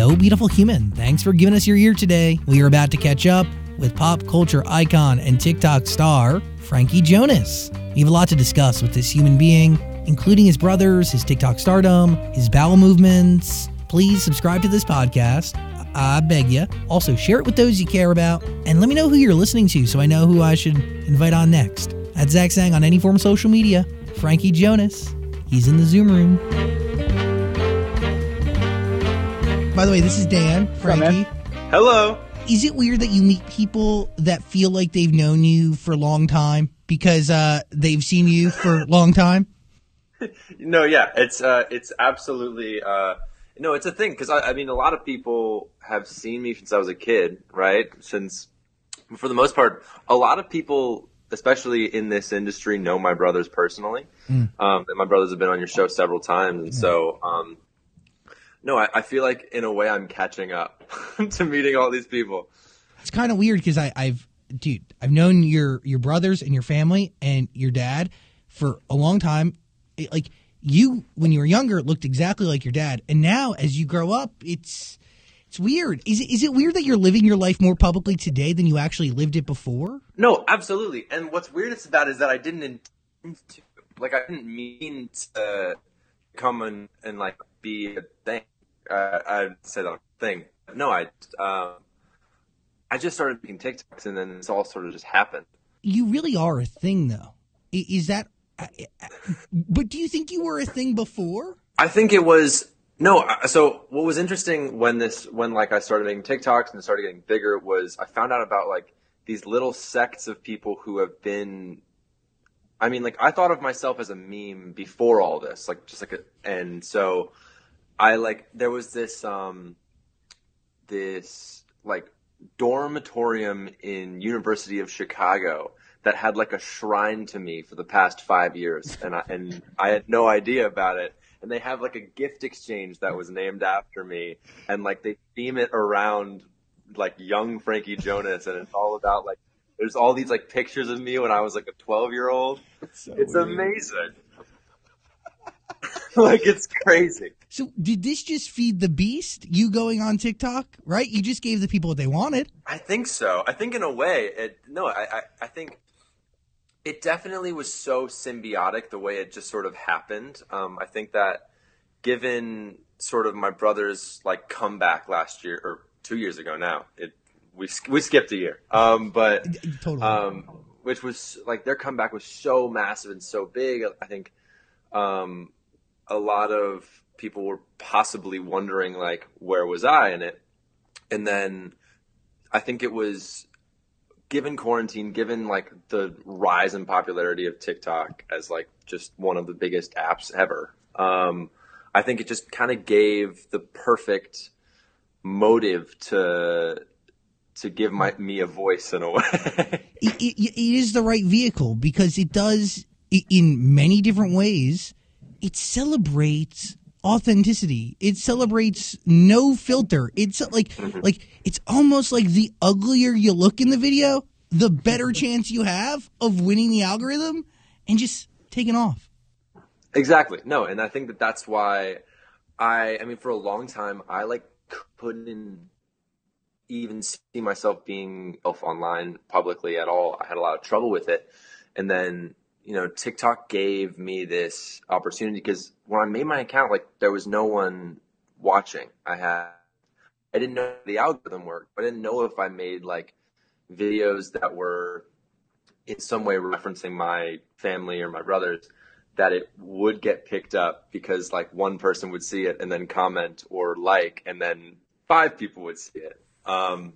Hello, beautiful human. Thanks for giving us your ear today. We are about to catch up with pop culture icon and TikTok star, Frankie Jonas. We have a lot to discuss with this human being, including his brothers, his TikTok stardom, his bowel movements. Please subscribe to this podcast. I beg you. Also, share it with those you care about, and let me know who you're listening to so I know who I should invite on next. At Zach Sang on any form of social media, Frankie Jonas. He's in the Zoom room. By the way, this is Dan, Frankie. Hello. Is it weird that you meet people that feel like they've known you for a long time because uh, they've seen you for a long time? No, yeah, it's uh, it's absolutely uh, no, it's a thing because I, I mean, a lot of people have seen me since I was a kid, right? Since for the most part, a lot of people, especially in this industry, know my brothers personally. Um, and my brothers have been on your show several times, and so um, no, I, I feel like in a way I'm catching up to meeting all these people. It's kind of weird because I've, dude, I've known your your brothers and your family and your dad for a long time. It- like you, when you were younger, it looked exactly like your dad, and now as you grow up, it's it's weird. Is it is it weird that you're living your life more publicly today than you actually lived it before? No, absolutely. And what's weirdest about it is that I didn't intend to, like, I didn't mean to come and, and like be a thing. Uh, I'd say that thing. No, I, um, I just started making TikToks and then this all sort of just happened. You really are a thing, though. Is that? I- I- But do you think you were a thing before? I think it was no. So what was interesting when this when like I started making TikToks and started getting bigger was I found out about like these little sects of people who have been. I mean, like I thought of myself as a meme before all this, like just like a, and so I like there was this um this like dormitorium in University of Chicago that had like a shrine to me for the past five years, and I and I had no idea about it. And they have like a gift exchange that was named after me, and like they theme it around like young Frankie Jonas, and it's all about like there's all these like pictures of me when I was like a 12 year old. it's amazing. like it's crazy. So did this just feed the beast? You going on TikTok, right? You just gave the people what they wanted. I think so. I think in a way, it no, I, I, I think it definitely was so symbiotic the way it just sort of happened. Um, I think that given sort of my brother's like comeback last year or two years ago now, it we we skipped a year, um, but Totally. um, which was like their comeback was so massive and so big. I think um, a lot of people were possibly wondering like where was I in it, and then I think it was given quarantine, given like the rise in popularity of TikTok as like just one of the biggest apps ever. Um, I think it just kind of gave the perfect motive to to give my me a voice in a way. it, it, it is the right vehicle because it does, in many different ways, it celebrates authenticity. It celebrates no filter. It's like, mm-hmm. like it's almost like the uglier you look in the video, the better mm-hmm. chance you have of winning the algorithm and just taking off. Exactly. No, and I think that that's why I I mean for a long time I like couldn't even see myself being off online publicly at all. I had a lot of trouble with it. And then, you know, TikTok gave me this opportunity because when I made my account like there was no one watching. I had I didn't know the algorithm worked. I didn't know if I made like videos that were in some way referencing my family or my brothers that it would get picked up because like one person would see it and then comment or like and then five people would see it um,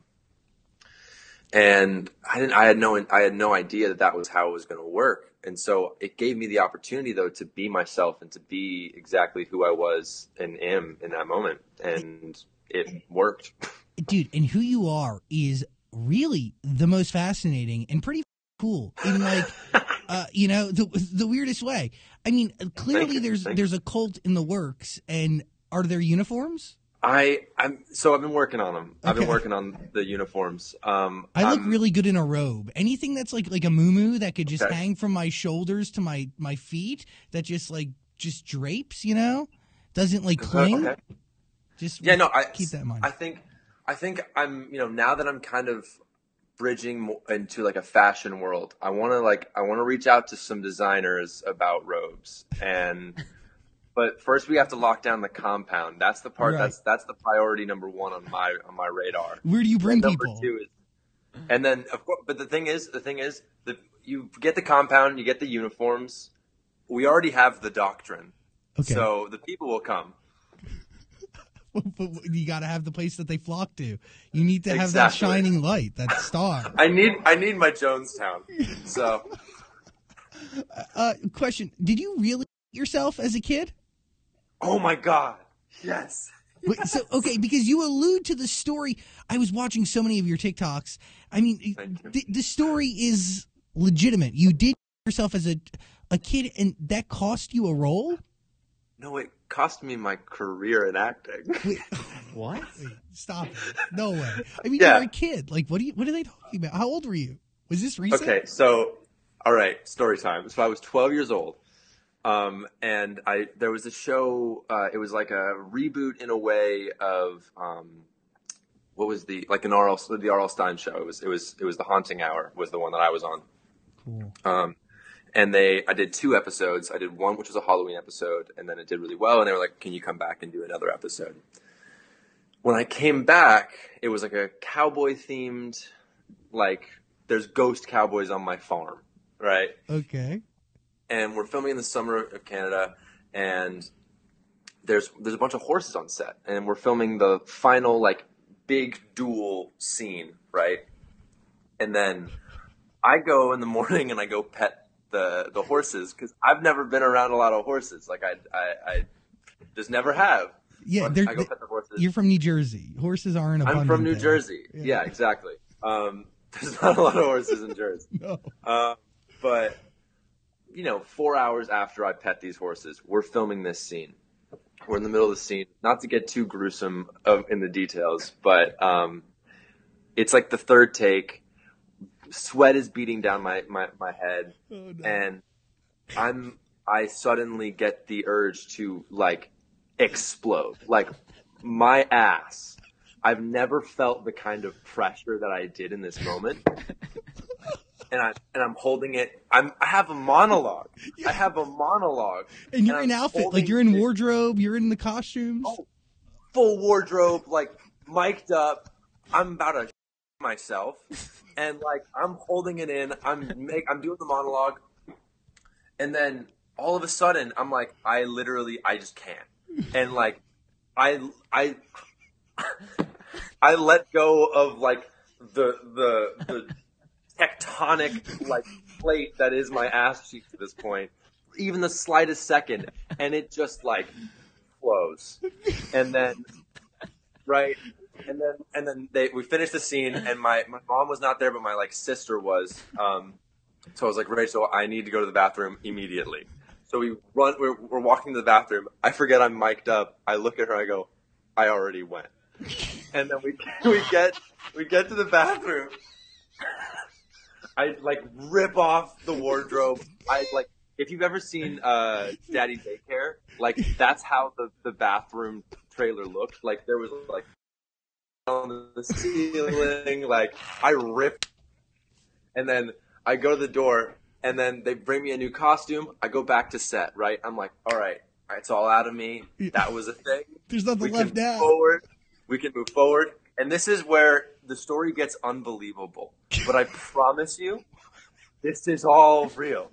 and I didn't I had no I had no idea that that was how it was going to work and so it gave me the opportunity though to be myself and to be exactly who I was and am in that moment and it worked dude, and who you are is really the most fascinating and pretty cool in like uh, you know the the weirdest way. I mean, clearly there's there's a cult in the works, and are there uniforms? I I'm so I've been working on them I've been working on the uniforms um, I look I'm- really good in a robe. Anything that's like like a muumuu that could just Okay. hang from my shoulders to my my feet, that just like just drapes, you know, doesn't like cling. Okay. Just Yeah, no, I keep that in mind. I think I think I'm you know now that I'm kind of bridging into like a fashion world. I want to like I want to reach out to some designers about robes and but first we have to lock down the compound. That's the part Right. that's that's the priority number 1 on my on my radar. Where do you bring number people? two is and then of course but the thing is the thing is that you get the compound, you get the uniforms. We already have the doctrine. Okay. So the people will come. but you got to have the place that they flock to. You need to have that shining light, that star. I need I need my Jonestown. So Uh, question: Did you really yourself as a kid? Oh my god. Yes. Wait, so okay, because you allude to the story. I was watching so many of your TikToks. I mean, Thank the, the story is legitimate. You did yourself as a a kid, and that cost you a role. No, it cost me my career in acting. What? Wait, stop! it. No way. I mean, Yeah. you're a kid. Like, what are you? What are they talking about? How old were you? Was this recent? Okay, so all right, story time. So I was 12 years old. Um, and I there was a show uh, it was like a reboot in a way of um, what was the like an R.L. the R.L. Stine show. It was it was it was the Haunting Hour was the one that I was on. Cool. Um, and they, I did two episodes. I did one, which was a Halloween episode, and then it did really well. And they were like, "Can you come back and do another episode?" When I came back, it was like a cowboy themed, like there's ghost cowboys on my farm, right? Okay. And we're filming in the summer of Canada, and there's there's a bunch of horses on set, and we're filming the final like big duel scene, right? And then I go in the morning and I go pet the the horses because I've never been around a lot of horses. Like I I, I just never have. Yeah, they're, I go pet the horses. you're from New Jersey. Horses aren't abundant. I'm from New there. Jersey. Yeah. Yeah, exactly. Um, there's not a lot of horses in Jersey. No. Uh, but you know, four hours after I pet these horses, we're filming this scene. We're in the middle of the scene. Not to get too gruesome of, in the details, but um, it's like the third take. Sweat is beating down my, my, my head, Oh, no. and I'm I suddenly get the urge to like explode. Like my ass. I've never felt the kind of pressure that I did in this moment. And I and I'm holding it. I'm I have a monologue. I have a monologue. and you're I'm in outfit, like you're in wardrobe, you're in the costumes. Oh. full wardrobe, like mic'd up. I'm about to myself, and like I'm holding it in. I'm make I'm doing the monologue, and then all of a sudden I'm like, I literally I just can't, and like I I I let go of like the the the tectonic like plate that is my ass cheek to this point, even the slightest second, and it just like flows, and then right, and then and then they we finished the scene, and my my mom was not there, but my like sister was. Um, so I was like, Rachel, I need to go to the bathroom immediately. So we run. We're, we're walking to the bathroom. I forget I'm mic'd up. I look at her. I go, I already went. And then we we get we get to the bathroom. I like rip off the wardrobe. I like if you've ever seen uh, Daddy Daycare, like that's how the, the bathroom trailer looked. Like there was like on the ceiling. Like I ripped, and then I go to the door, and then they bring me a new costume. I go back to set. Right, I'm like, all right, it's all out of me. That was a thing There's nothing we left now. forward. We can move forward, and this is where the story gets unbelievable. But I promise you, this is all real.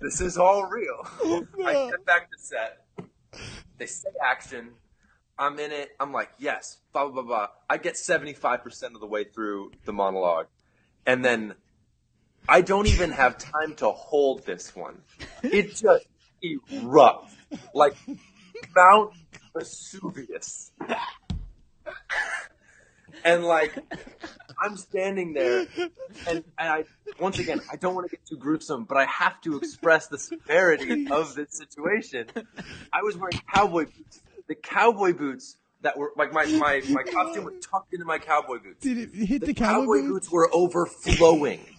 This is all real. I get back to set. They say action. I'm in it. I'm like, yes, blah blah blah blah. I get 75% of the way through the monologue, and then I don't even have time to hold this one. It just erupts like Mount Vesuvius. And like, I'm standing there, and, and I once again I don't want to get too gruesome, but I have to express the severity of this situation. I was wearing cowboy boots. The cowboy boots that were like my my, my costume was tucked into my cowboy boots. Did it hit the, The cowboy, cowboy boots? boots were overflowing.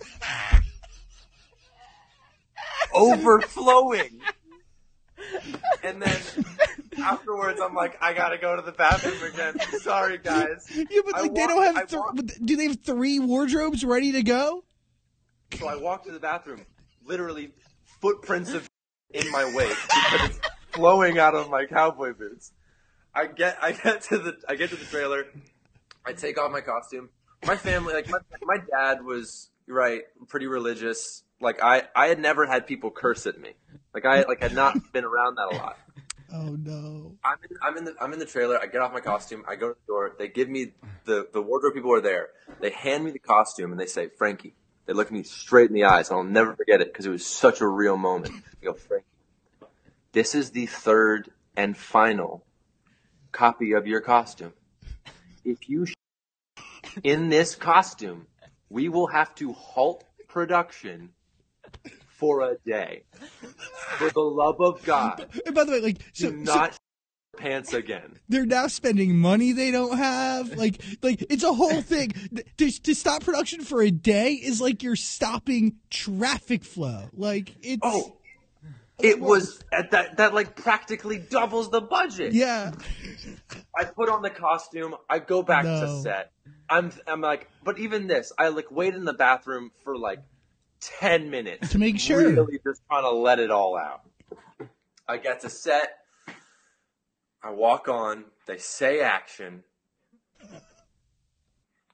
overflowing. And then afterwards, I'm like, I gotta go to the bathroom again. Sorry, guys. Yeah, but like they don't have. Th- but do they have three wardrobes ready to go? So I walk to the bathroom, literally footprints of in my wake because it's flowing out of my cowboy boots. I get I get to the I get to the trailer. I take off my costume. My family, like my, my dad, was right, pretty religious. Like I I had never had people curse at me. Like I like had not been around that a lot. Oh no! I'm in, I'm in the I'm in the trailer. I get off my costume. I go to the door. They give me the the wardrobe people are there. They hand me the costume and they say, "Frankie." They look me straight in the eyes, and I'll never forget it because it was such a real moment. Go, "Frankie, this is the third and final copy of your costume. If you sh- in this costume, we will have to halt production for a day. For the love of God." And by the way, like so, do so not pants again. they're now spending money they don't have. Like, like it's a whole thing. To, to stop production for a day is like you're stopping traffic flow. Like it's Oh, it was at that that like practically doubles the budget. yeah. I put on the costume. I go back No. to set. I'm I'm like, but even this, I like wait in the bathroom for like ten minutes To make sure. Really, just trying to let it all out. I get to set. I walk on. They say action.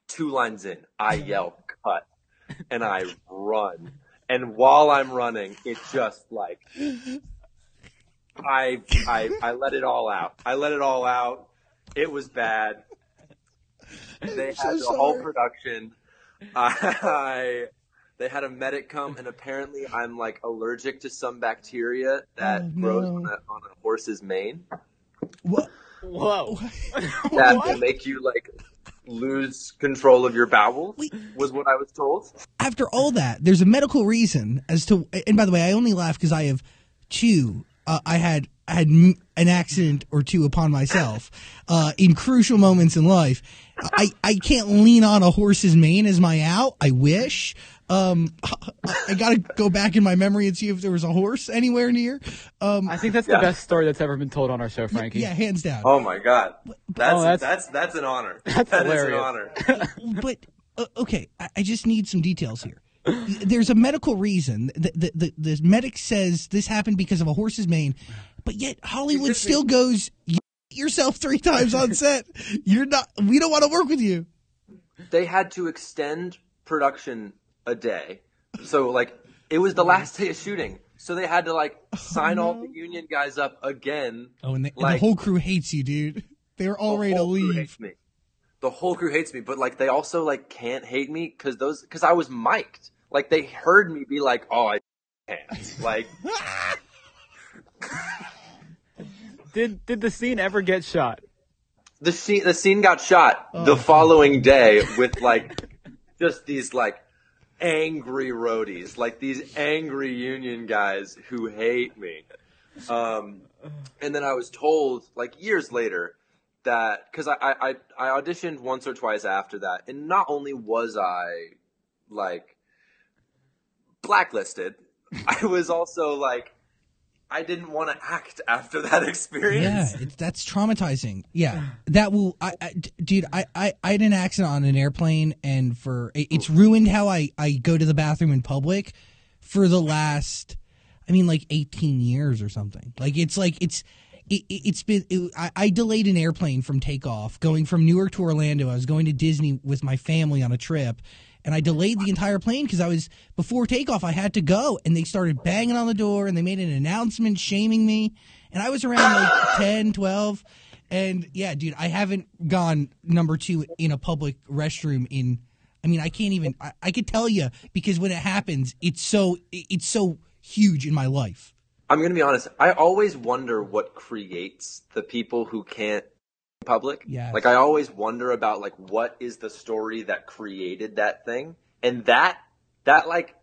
Two lines in, I yell cut, and I run. And while I'm running, it just like I I I let it all out. I let it all out. It was bad. They had so the whole sorry. production. I they had a medic come, and apparently I'm like allergic to some bacteria that Oh, grows on a, on a horse's mane What? Whoa. that What? will make you like lose control of your bowels. Wait. Was what I was told. After all that, there's a medical reason as to. And by the way, I only laugh because I have two. Uh, I had had an accident or two upon myself uh, in crucial moments in life. I, I can't lean on a horse's mane as my out. I wish. Um, I got to go back in my memory and see if there was a horse anywhere near. Um, I think that's Yeah. the best story that's ever been told on our show, Frankie. yeah, hands down. Oh my god, that's Oh, that's- that's, that's an honor. That's That is hilarious. an honor. but uh, okay, I, I just need some details here. There's a medical reason. The, the, the, the medic says this happened because of a horse's mane, but yet Hollywood still goes "You yourself three times on set. You're not. We don't want to work with you. they had to extend production a day. So like it was the last day of shooting. So they had to like sign all the oh. union guys up again. Oh, and the, and the whole crew hates you, dude. They're all The ready to whole crew leave. Hates me. The whole crew hates me, but like they also like can't hate me because those because I was mic'd. Like they heard me be like, "Oh, I can't." Like Did did the scene ever get shot? the scene the scene got shot Oh. the following day with like just these like angry roadies like these angry union guys who hate me um and then i was told like years later that because I, I i i auditioned once or twice after that and not only was i like blacklisted i was also like i didn't want to act after that experience Yeah, it's, that's traumatizing. Yeah, that will. I dude, I, I, I had an accident on an airplane, and for it's ruined how I, I go to the bathroom in public for the last, I mean, like eighteen years or something. Like it's like it's. It, it's been. It, I, I delayed an airplane from takeoff, going from Newark to Orlando. I was going to Disney with my family on a trip, and I delayed the entire plane because I was before takeoff. I had to go, and they started banging on the door, and they made an announcement shaming me, and I was around like 10, 12. and yeah, dude, I haven't gone number two in a public restroom in. I mean, I can't even. I, I could tell you because when it happens, it's so it's so huge in my life. I'm gonna be honest. I always wonder what creates the people who can't public. Yes. Like I always wonder about like what is the story that created that thing, and that that like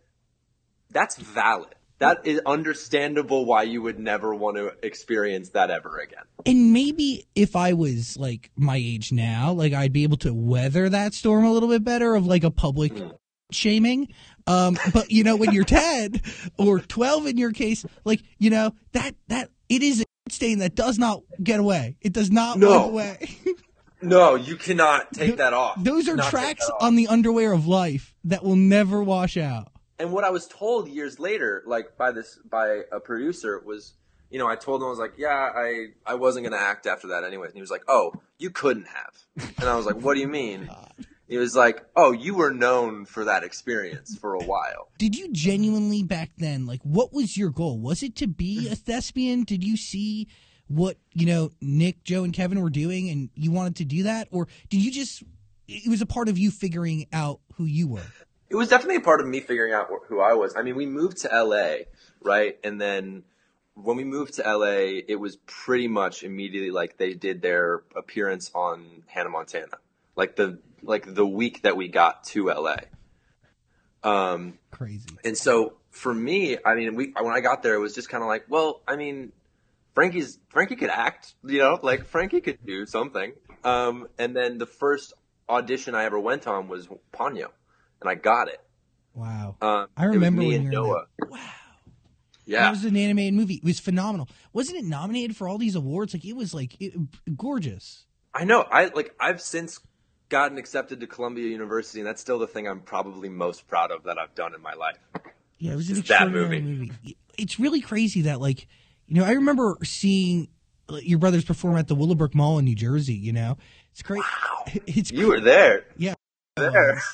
that's valid. That is understandable why you would never want to experience that ever again. And maybe if I was like my age now, like I'd be able to weather that storm a little bit better of like a public hmm. Shaming. Um, but you know, when you're 10 or 12 in your case, like, you know, that, that it is a stain that does not get away. It does not No. wipe away. No, you cannot take that off. Those are tracks on the underwear of life that will never wash out. and what I was told years later, like by this by a producer, was you know I told him I was like, yeah, I I wasn't gonna act after that anyways, and he was like, oh, you couldn't have, and I was like, what do you mean? He was like, oh, you were known for that experience for a while. Did you genuinely back then, like, what was your goal? Was it to be a thespian? Did you see what, you know, Nick, Joe, and Kevin were doing and you wanted to do that? Or did you just, it was a part of you figuring out who you were? It was definitely a part of me figuring out who I was. I mean, we moved to LA, right, and then. When we moved to LA, it was pretty much immediately like they did their appearance on Hannah Montana, like the like the week that we got to LA. Um, Crazy. And so for me, I mean, we when I got there, it was just kind of like, well, I mean, Frankie's Frankie could act, you know, like Frankie could do something. Um, and then the first audition I ever went on was Ponyo, and I got it. Wow. Um, I remember me when and Noah. Wow. That Yeah, was an animated movie. It was phenomenal. Wasn't it nominated for all these awards? Like, it was like it, gorgeous. I know. I like. I've since gotten accepted to Columbia University, and that's still the thing I'm probably most proud of that I've done in my life. Yeah, it was an extraordinary movie. It's really crazy that, like, you know, I remember seeing your brothers perform at the Willowbrook Mall in New Jersey. You know, it's great. It's You were there. Yeah. There.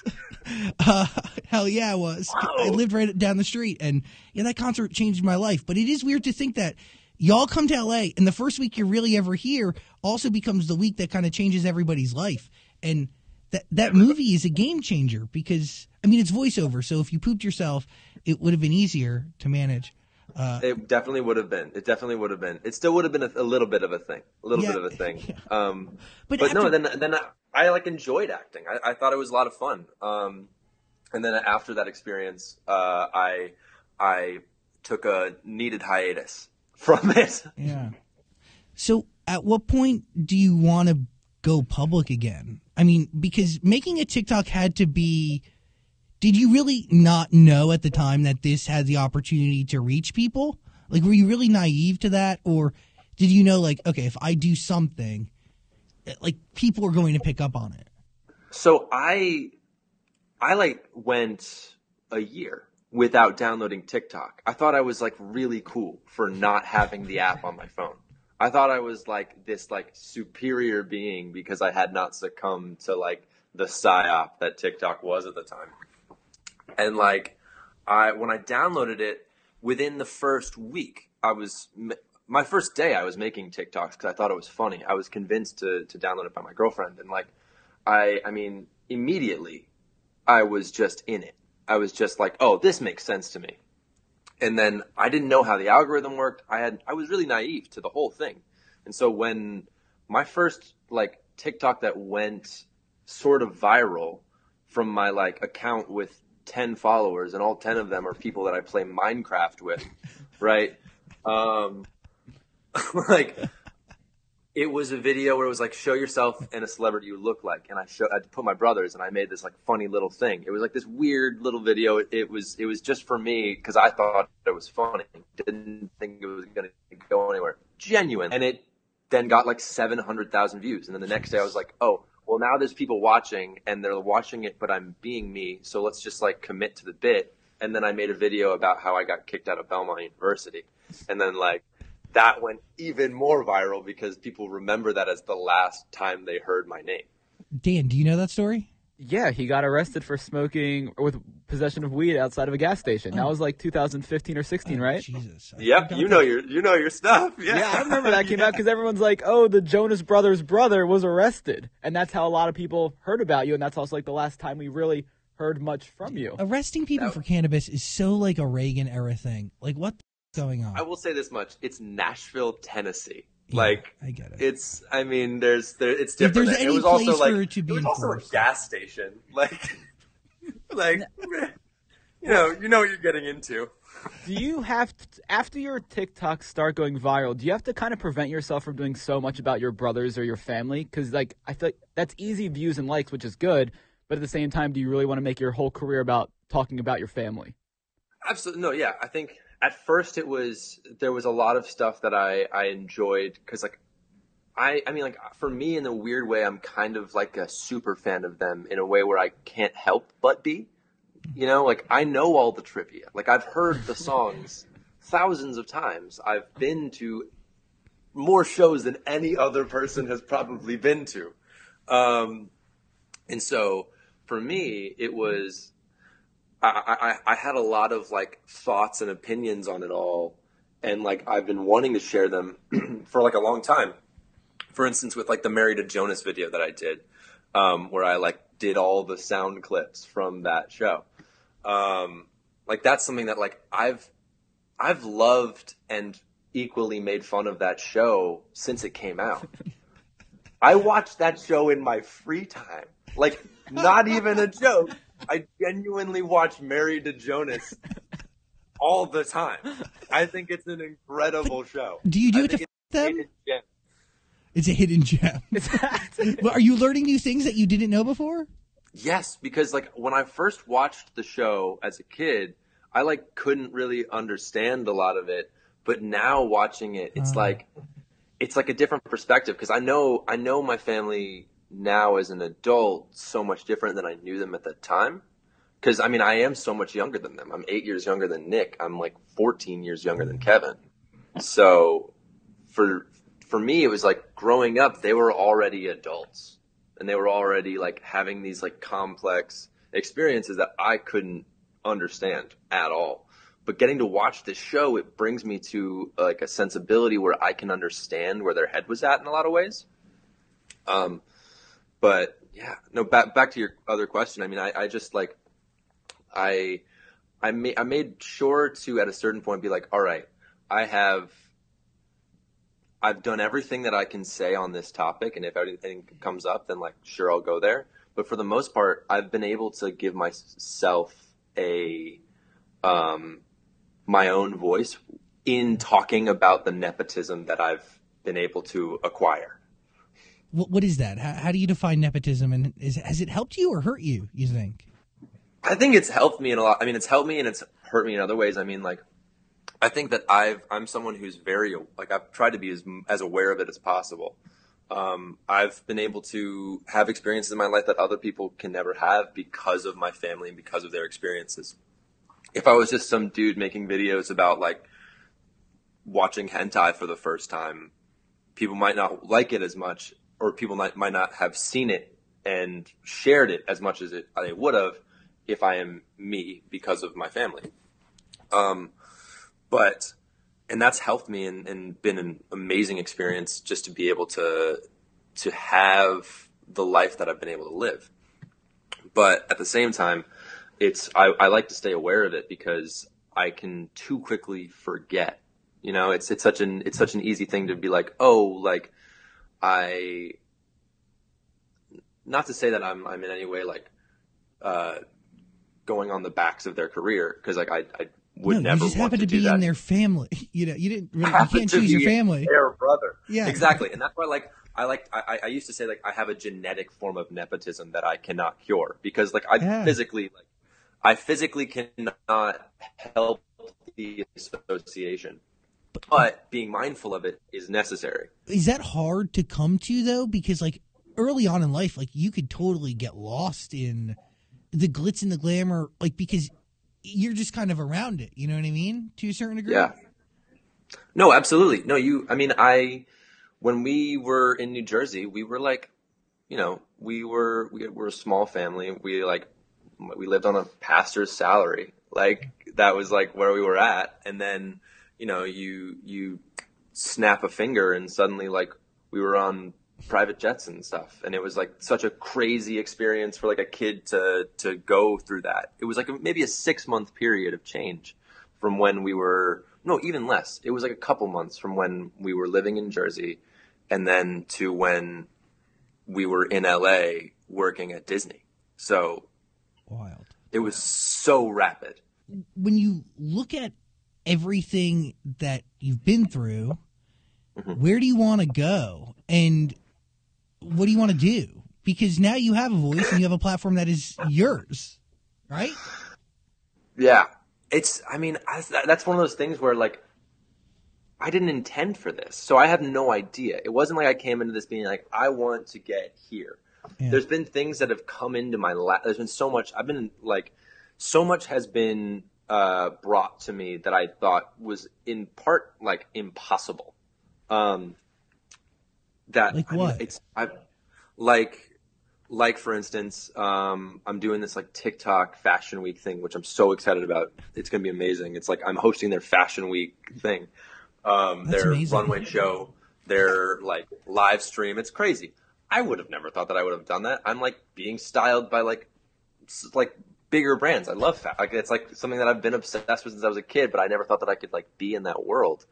Uh, hell yeah, I was. I lived right down the street, and yeah, that concert changed my life. But it is weird to think that y'all come to LA, and the first week you're really ever here also becomes the week that kind of changes everybody's life. And that that movie is a game changer because I mean it's voiceover, so if you pooped yourself, it would have been easier to manage. Uh, It definitely would have been. It definitely would have been. It still would have been a, a little bit of a thing. A little Yeah. bit of a thing. Um, but but no, then then I, I like enjoyed acting. I, I thought it was a lot of fun. Um, and then after that experience, uh, I I took a needed hiatus from it. Yeah. So, at what point do you want to go public again? I mean, because making a TikTok had to be. Did you really not know at the time that this had the opportunity to reach people? Like, were you really naive to that? Or did you know, like, okay, if I do something, eh, like, people are going to pick up on it? So I I like went a year without downloading TikTok. I thought I was like really cool for not having the app on my phone. I thought I was like this like superior being because I had not succumbed to like the psyop that TikTok was at the time. And like I when I downloaded it within the first week, I was my first day I was making TikToks because I thought it was funny. I was convinced to to download it by my girlfriend and like I I mean immediately I was just in it. I was just like, "Oh, this makes sense to me." And then I didn't know how the algorithm worked. I had I was really naive to the whole thing. And so when my first like TikTok that went sort of viral from my like account with 10 followers and all 10 of them are people that I play Minecraft with, right? Um like it was a video where it was like show yourself and a celebrity you look like. And i show i put my brothers and i made this like funny little thing. It was like this weird little video. It, it was it was just for me because i thought it was funny. Didn't think it was going to go anywhere. Genuine. And it then got like 700000 views. And then the next day i was like oh well now there's people watching and they're watching it but i'm being me. So let's just like commit to the bit. And then i made a video about how i got kicked out of belmont university. And then like that went even more viral because people remember that as the last time they heard my name. Dan, do you know that story? Yeah, he got arrested for smoking with possession of weed outside of a gas station. That oh. was like 2015 or 16, right? Jesus. I Yep, forgot you that. know your you know your stuff. Yeah, Yeah, I remember that came out because everyone's like, "Oh, the Jonas Brothers' brother was arrested," and that's how a lot of people heard about you, and that's also like the last time we really heard much from you. Arresting people for cannabis is so like a Reagan era thing. Like, what the f- going on? I will say this much: it's Nashville, Tennessee. Yeah, like I get it. it's. I mean, there's there. It's If different. there's it any was also place like for it to be it was also a gas station. Like, like you know, you know what you're getting into. do you have to, after your TikTok start going viral? Do you have to kind of prevent yourself from doing so much about your brothers or your family? Because like I feel like that's easy views and likes, which is good, but at the same time, do you really want to make your whole career about talking about your family? Absolutely no. Yeah, I think at first it was there was a lot of stuff that I I enjoyed because like I I mean like for me in a weird way I'm kind of like a super fan of them in a way where I can't help but be. You know, like I know all the trivia. Like I've heard the songs thousands of times. I've been to more shows than any other person has probably been to. Um, and so for me, it was I, I, I had a lot of like thoughts and opinions on it all, and like I've been wanting to share them for like a long time. For instance, with like the Married to Jonas video that I did, um, where I like did all the sound clips from that show. Um, like that's something that like I've I've loved and equally made fun of that show since it came out. I watched that show in my free time. Like not even a joke. I genuinely watch Married to Jonas all the time. I think it's an incredible show. Do you do I it to f- them? It's a hidden gem. well, are you learning new things that you didn't know before? Yes, because like when I first watched the show as a kid, I like couldn't really understand a lot of it, but now watching it, it's Uh. like it's like a different perspective because I know I know my family now as an adult so much different than I knew them at the time. Because I mean, I am so much younger than them. I'm eight years younger than Nick. I'm like 14 years younger than Kevin. So for for me, it was like growing up, they were already adults, and they were already like having these like complex experiences that I couldn't understand at all. But getting to watch this show, it brings me to like a sensibility where I can understand where their head was at in a lot of ways. Um, but yeah, no. Back back to your other question. I mean, I, I just like, I, I made I made sure to at a certain point be like, all right, I have, I've done everything that I can say on this topic, and if anything comes up, then like, sure, I'll go there. But for the most part, I've been able to give myself a, um, my own voice in talking about the nepotism that I've been able to acquire. What, what is that? How, how do you define nepotism? And is, has it helped you or hurt you? You think? I think it's helped me in a lot. I mean, it's helped me and it's hurt me in other ways. I mean, like, I think that I've I'm someone who's very like I've tried to be as as aware of it as possible. Um, I've been able to have experiences in my life that other people can never have because of my family and because of their experiences. If I was just some dude making videos about like watching hentai for the first time, people might not like it as much, or people might might not have seen it and shared it as much as it, they would have if I am me because of my family. Um, but and that's helped me and, and been an amazing experience just to be able to to have the life that I've been able to live. But at the same time, it's I, I like to stay aware of it because I can too quickly forget. You know, it's it's such an it's such an easy thing to be like, oh, like I not to say that I'm I'm in any way like uh, going on the backs of their career because like I, I would no, never you just happen to, do be in their family. You know, you didn't. Really, you can't choose your family. Their brother. Yeah. Exactly. And that's why like I like I, I used to say like I have a genetic form of nepotism that I cannot cure because like I Yeah. physically like I physically cannot help the association. But being mindful of it is necessary. Is that hard to come to though? Because like early on in life, like you could totally get lost in the glitz and the glamour, like because you're just kind of around it. You know what I mean? To a certain degree. Yeah. No, absolutely. No, you, I mean, I, when we were in New Jersey, we were like, you know, we were, we were a small family. We like, we lived on a pastor's salary. Like that was like where we were at. And then, you know, you, you snap a finger and suddenly like we were on private jets and stuff. And it was like such a crazy experience for like a kid to, to go through that. It was like a, maybe a six month period of change from when we were no even less it was like a couple months from when we were living in jersey and then to when we were in la working at disney so Wild. it was so rapid When you look at everything that you've been through, Mhm. where do you want to go, and what do you want to do? Because now you have a voice and you have a platform that is yours, right? yeah it's I mean that's one of those things where like I didn't intend for this, so I have no idea. It wasn't like I came into this being like I want to get here. Yeah. There's been things that have come into my life. There's been so much. I've been like, so much has been uh, brought to me that I thought was in part like impossible. Um, that like what? I mean, it's I like like for instance, um, I'm doing this like TikTok Fashion Week thing, which I'm so excited about. It's gonna be amazing. It's like I'm hosting their Fashion Week thing, um, their amazing. runway show, their like live stream. It's crazy. I would have never thought that I would have done that. I'm like being styled by like like bigger brands. I love fashion. Like, it's like something that I've been obsessed with since I was a kid, but I never thought that I could like be in that world.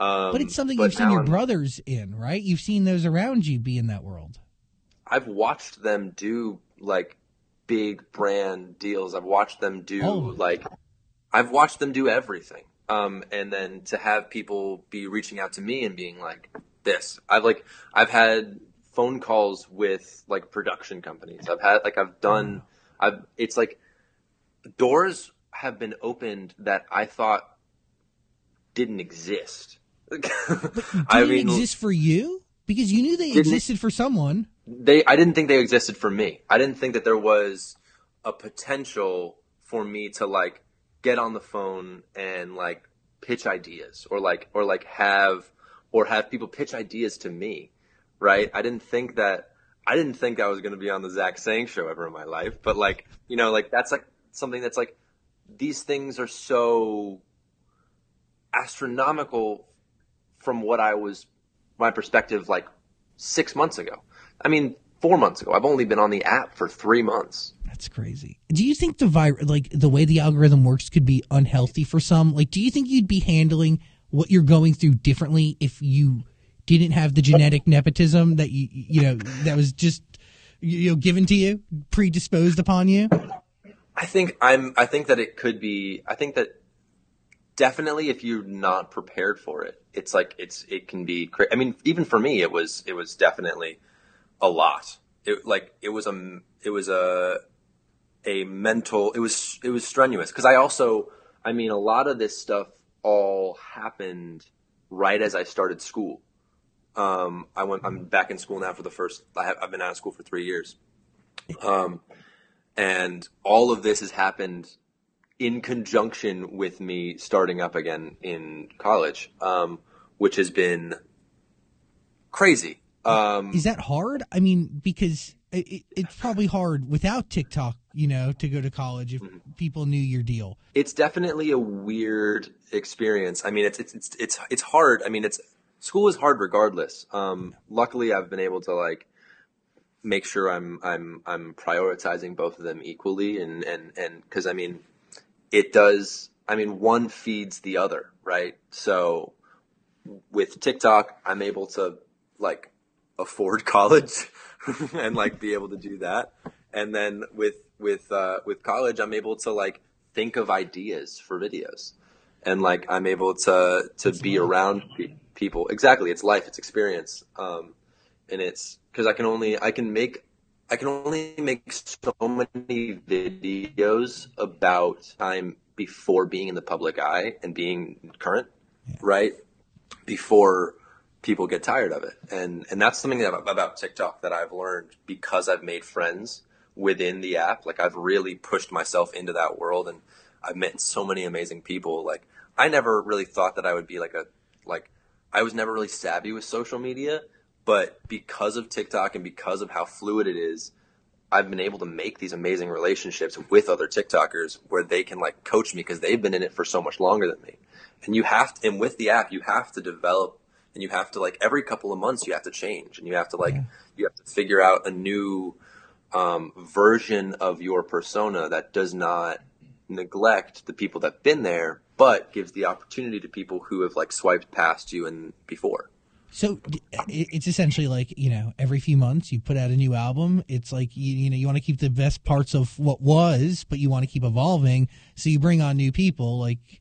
Um, but it's something but you've seen your I'm, brothers in, right? You've seen those around you be in that world. I've watched them do like big brand deals. I've watched them do oh. like I've watched them do everything. Um, and then to have people be reaching out to me and being like this. I've like I've had phone calls with like production companies. I've had like I've done I've it's like doors have been opened that I thought didn't exist. I mean, exist for you because you knew they existed for someone they I didn't think they existed for me. I didn't think that there was a potential for me to like get on the phone and like pitch ideas or like or like have or have people pitch ideas to me, right? I didn't think that I didn't think I was going to be on the Zach Sang show ever in my life, but like, you know, like that's like something that's like these things are so astronomical from what I was my perspective like 6 months ago. I mean, four months ago. I've only been on the app for three months. That's crazy. Do you think the vir- like the way the algorithm works could be unhealthy for some? Like, do you think you'd be handling what you're going through differently if you didn't have the genetic nepotism that you you know that was just you know given to you, predisposed upon you? I think I'm. I think that it could be. I think that definitely if you're not prepared for it, it's like it's it can be. I mean, even for me, it was it was definitely a lot. It like it was a it was a a mental it was it was strenuous because I also I mean a lot of this stuff all happened right as I started school. Um, I went I'm back in school now for the first I have, I've been out of school for three years. Um, and all of this has happened in conjunction with me starting up again in college, um, which has been crazy. Um, is that hard? I mean, because it, it's probably hard without TikTok, you know, to go to college if mm-hmm. people knew your deal. It's definitely a weird experience. I mean, it's it's it's it's, it's hard. I mean, it's school is hard regardless. Um, luckily, I've been able to like make sure I'm I'm I'm prioritizing both of them equally, and and and because I mean, it does. I mean, one feeds the other, right? So with TikTok, I'm able to like afford college and like be able to do that. And then with with uh, with college, I'm able to like think of ideas for videos, and like I'm able to to That's be life. around pe- people. Exactly, it's life, it's experience, um, and it's because I can only I can make I can only make so many videos about time before being in the public eye and being current, yeah. right? Before people get tired of it. And and that's something that, about TikTok that I've learned because I've made friends within the app. Like I've really pushed myself into that world and I've met so many amazing people. Like I never really thought that I would be like a like I was never really savvy with social media, but because of TikTok and because of how fluid it is, I've been able to make these amazing relationships with other TikTokers where they can like coach me because they've been in it for so much longer than me. And you have to, and with the app, you have to develop and you have to like every couple of months you have to change and you have to like yeah. you have to figure out a new um, version of your persona that does not neglect the people that've been there but gives the opportunity to people who have like swiped past you and before so it's essentially like you know every few months you put out a new album it's like you, you know you want to keep the best parts of what was but you want to keep evolving so you bring on new people like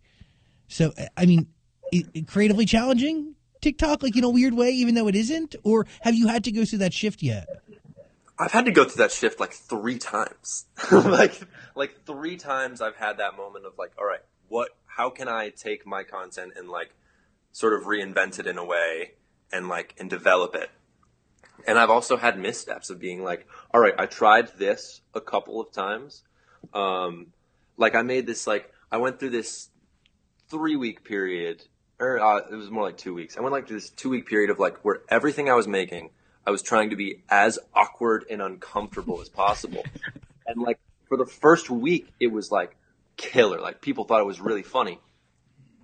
so i mean it, it creatively challenging TikTok like in a weird way, even though it isn't? Or have you had to go through that shift yet? I've had to go through that shift like three times. like like three times I've had that moment of like, all right, what how can I take my content and like sort of reinvent it in a way and like and develop it. And I've also had missteps of being like, all right, I tried this a couple of times. Um, like I made this like I went through this three week period, or uh, it was more like two weeks. I went like through this two week period of like where everything I was making, I was trying to be as awkward and uncomfortable as possible. and like for the first week, it was like killer. Like people thought it was really funny.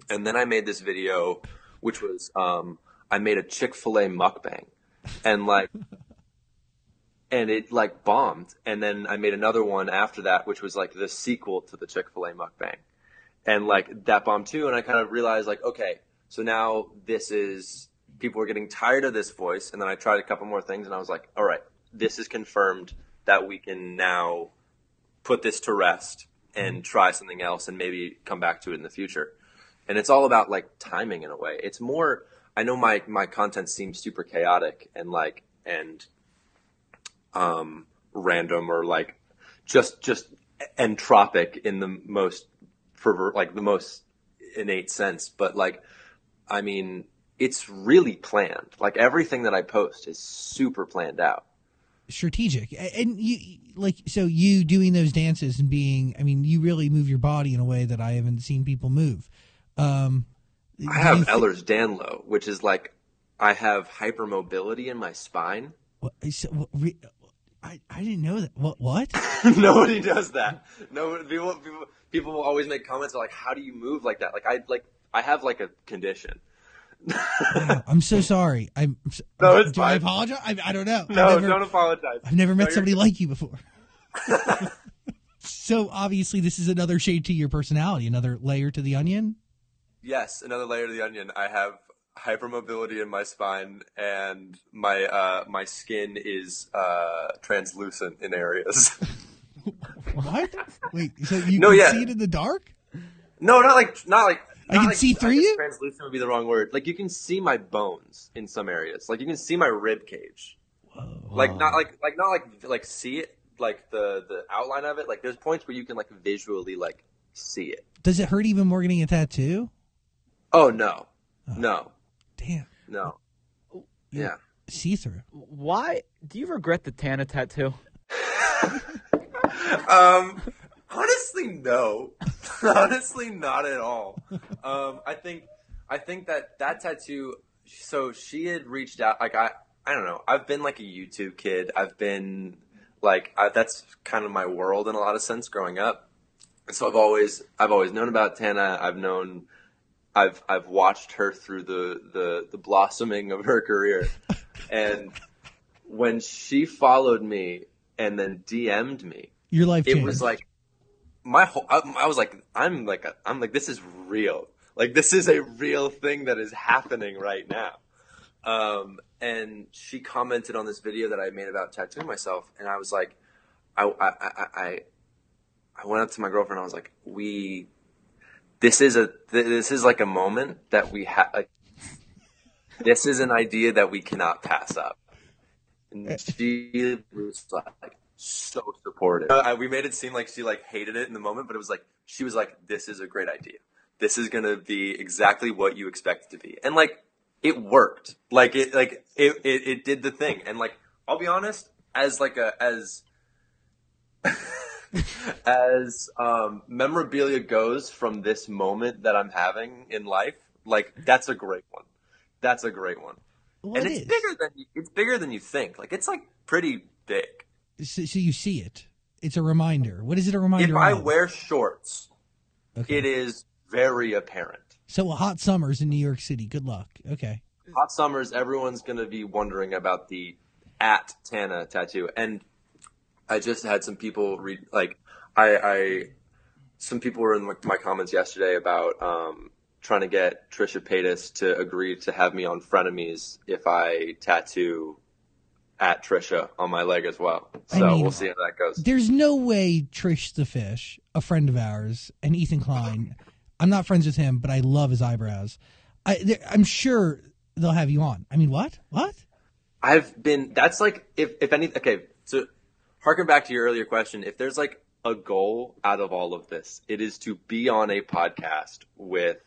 And then I made this video, which was um, I made a Chick Fil A mukbang, and like, and it like bombed. And then I made another one after that, which was like the sequel to the Chick Fil A mukbang, and like that bombed too. And I kind of realized like, okay, so now this is people are getting tired of this voice. And then I tried a couple more things, and I was like, all right, this is confirmed that we can now put this to rest and mm-hmm. try something else and maybe come back to it in the future. And it's all about like timing in a way. It's more I know my my content seems super chaotic and like and um random or like just just entropic in the most pervert like the most innate sense, but like I mean it's really planned. Like everything that I post is super planned out. Strategic. And you like so you doing those dances and being i mean you really move your body in a way that i haven't seen people move. Um i have th- ehlers-danlos which is like i have hypermobility in my spine what, so, what, I, I didn't know that what what nobody does that no people, people people will always make comments like how do you move like that like i like i have like a condition I'm so sorry. I'm. So, no, it's do fine. I apologize? I, I don't know. No, never, don't apologize. I've never met no, somebody like you before. so obviously, this is another shade to your personality, another layer to the onion. Yes, another layer of the onion. I have hypermobility in my spine, and my uh, my skin is uh, translucent in areas. what? Wait, so you no, can yeah. see it in the dark? No, not like not like I can like, see through you. Translucent would be the wrong word. Like you can see my bones in some areas. Like you can see my rib cage. Whoa. Like not like like not like like see it like the the outline of it. Like there's points where you can like visually like see it. Does it hurt even more getting a tattoo? Oh no, oh. no, damn, no, yeah, see through. Why do you regret the Tana tattoo? um, honestly, no. honestly, not at all. Um, I think I think that that tattoo. So she had reached out. Like I, I don't know. I've been like a YouTube kid. I've been like I, that's kind of my world in a lot of sense growing up. And so I've always I've always known about Tana. I've known. I've I've watched her through the the, the blossoming of her career, and when she followed me and then DM'd me, your life changed. it was like my whole I, I, was like i'm like a, i'm like this is real. Like this is a real thing that is happening right now. Um, and she commented on this video that i made about tattooing myself. And i was like i i i i went up to my girlfriend and i was like we this is a this is like a moment that we have like, this is an idea that we cannot pass up and she was like so supportive. Uh, we made it seem like she like hated it in the moment, but it was like she was like, "This is a great idea. This is gonna be exactly what you expect it to be," and like it worked. Like it, like it, it, it did the thing. And like I'll be honest, as like a as as um, memorabilia goes from this moment that I'm having in life, like that's a great one. That's a great one. Well, and it it's is. bigger than you, it's bigger than you think. Like it's like pretty big. So, so, you see it. It's a reminder. What is it a reminder? If I of? wear shorts, okay. it is very apparent. So hot summers in New York City. Good luck. Okay. Hot summers, everyone's going to be wondering about the at Tana tattoo, and I just had some people read like I, I some people were in my comments yesterday about um, trying to get Trisha Paytas to agree to have me on Frenemies if I tattoo at Trisha on my leg as well. So I mean, we'll see how that goes. There's no way Trish the Fish, a friend of ours, and Ethan Klein. I'm not friends with him, but I love his eyebrows. I, I'm sure they'll have you on. I mean, what? What? I've been. That's like if if any. Okay, so harken back to your earlier question. If there's like a goal out of all of this. It is to be on a podcast with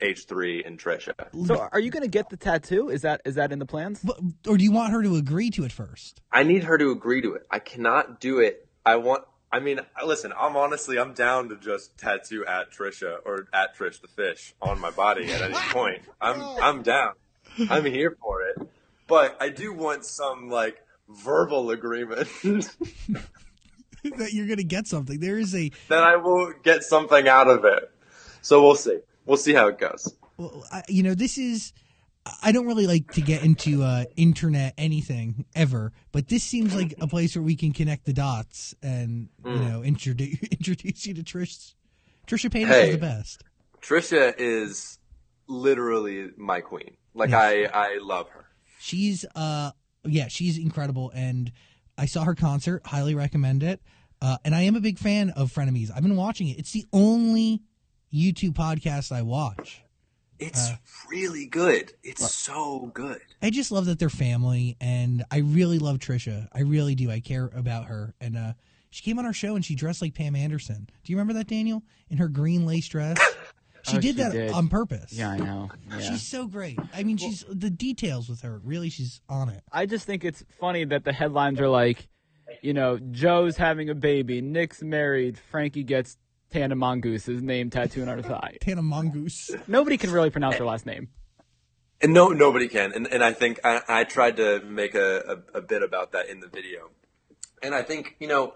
H3 and Trisha. So are you going to get the tattoo? Is that is that in the plans? But, or do you want her to agree to it first? I need her to agree to it. I cannot do it. I want. I mean, listen. I'm honestly, I'm down to just tattoo at Trisha or at Trish the fish on my body at any point. I'm I'm down. I'm here for it. But I do want some like verbal agreement that you're going to get something. There is a that I will get something out of it. So we'll see. We'll see how it goes. well, I, you know, this is. I don't really like to get into uh, internet anything ever, but this seems like a place where we can connect the dots and you Mm. know introduce introduce you to Trish. Trisha Paytas Hey. is the best. Trisha is literally my queen. Like I, I love her. She's uh yeah, she's incredible and I saw her concert, highly recommend it. Uh, and I am a big fan of Frenemies. I've been watching it. It's the only YouTube podcast I watch. It's Uh, really good. It's so good. I just love that they're family and I really love Trisha. I really do. I care about her. And uh she came on our show and she dressed like Pam Anderson. Do you remember that, Daniel? In her green lace dress? She Oh, did she that did. on purpose. Yeah, I know. Yeah. She's so great. I mean, she's the details with her. Really, she's on it. I just think it's funny that the headlines are like, you know, Joe's having a baby, Nick's married, Frankie gets Tana Mongooses name tattooed on her thigh. Tana Mongoose. Nobody can really pronounce her last name. And no, nobody can. And, and I think I, I tried to make a, a, a bit about that in the video. And I think, you know,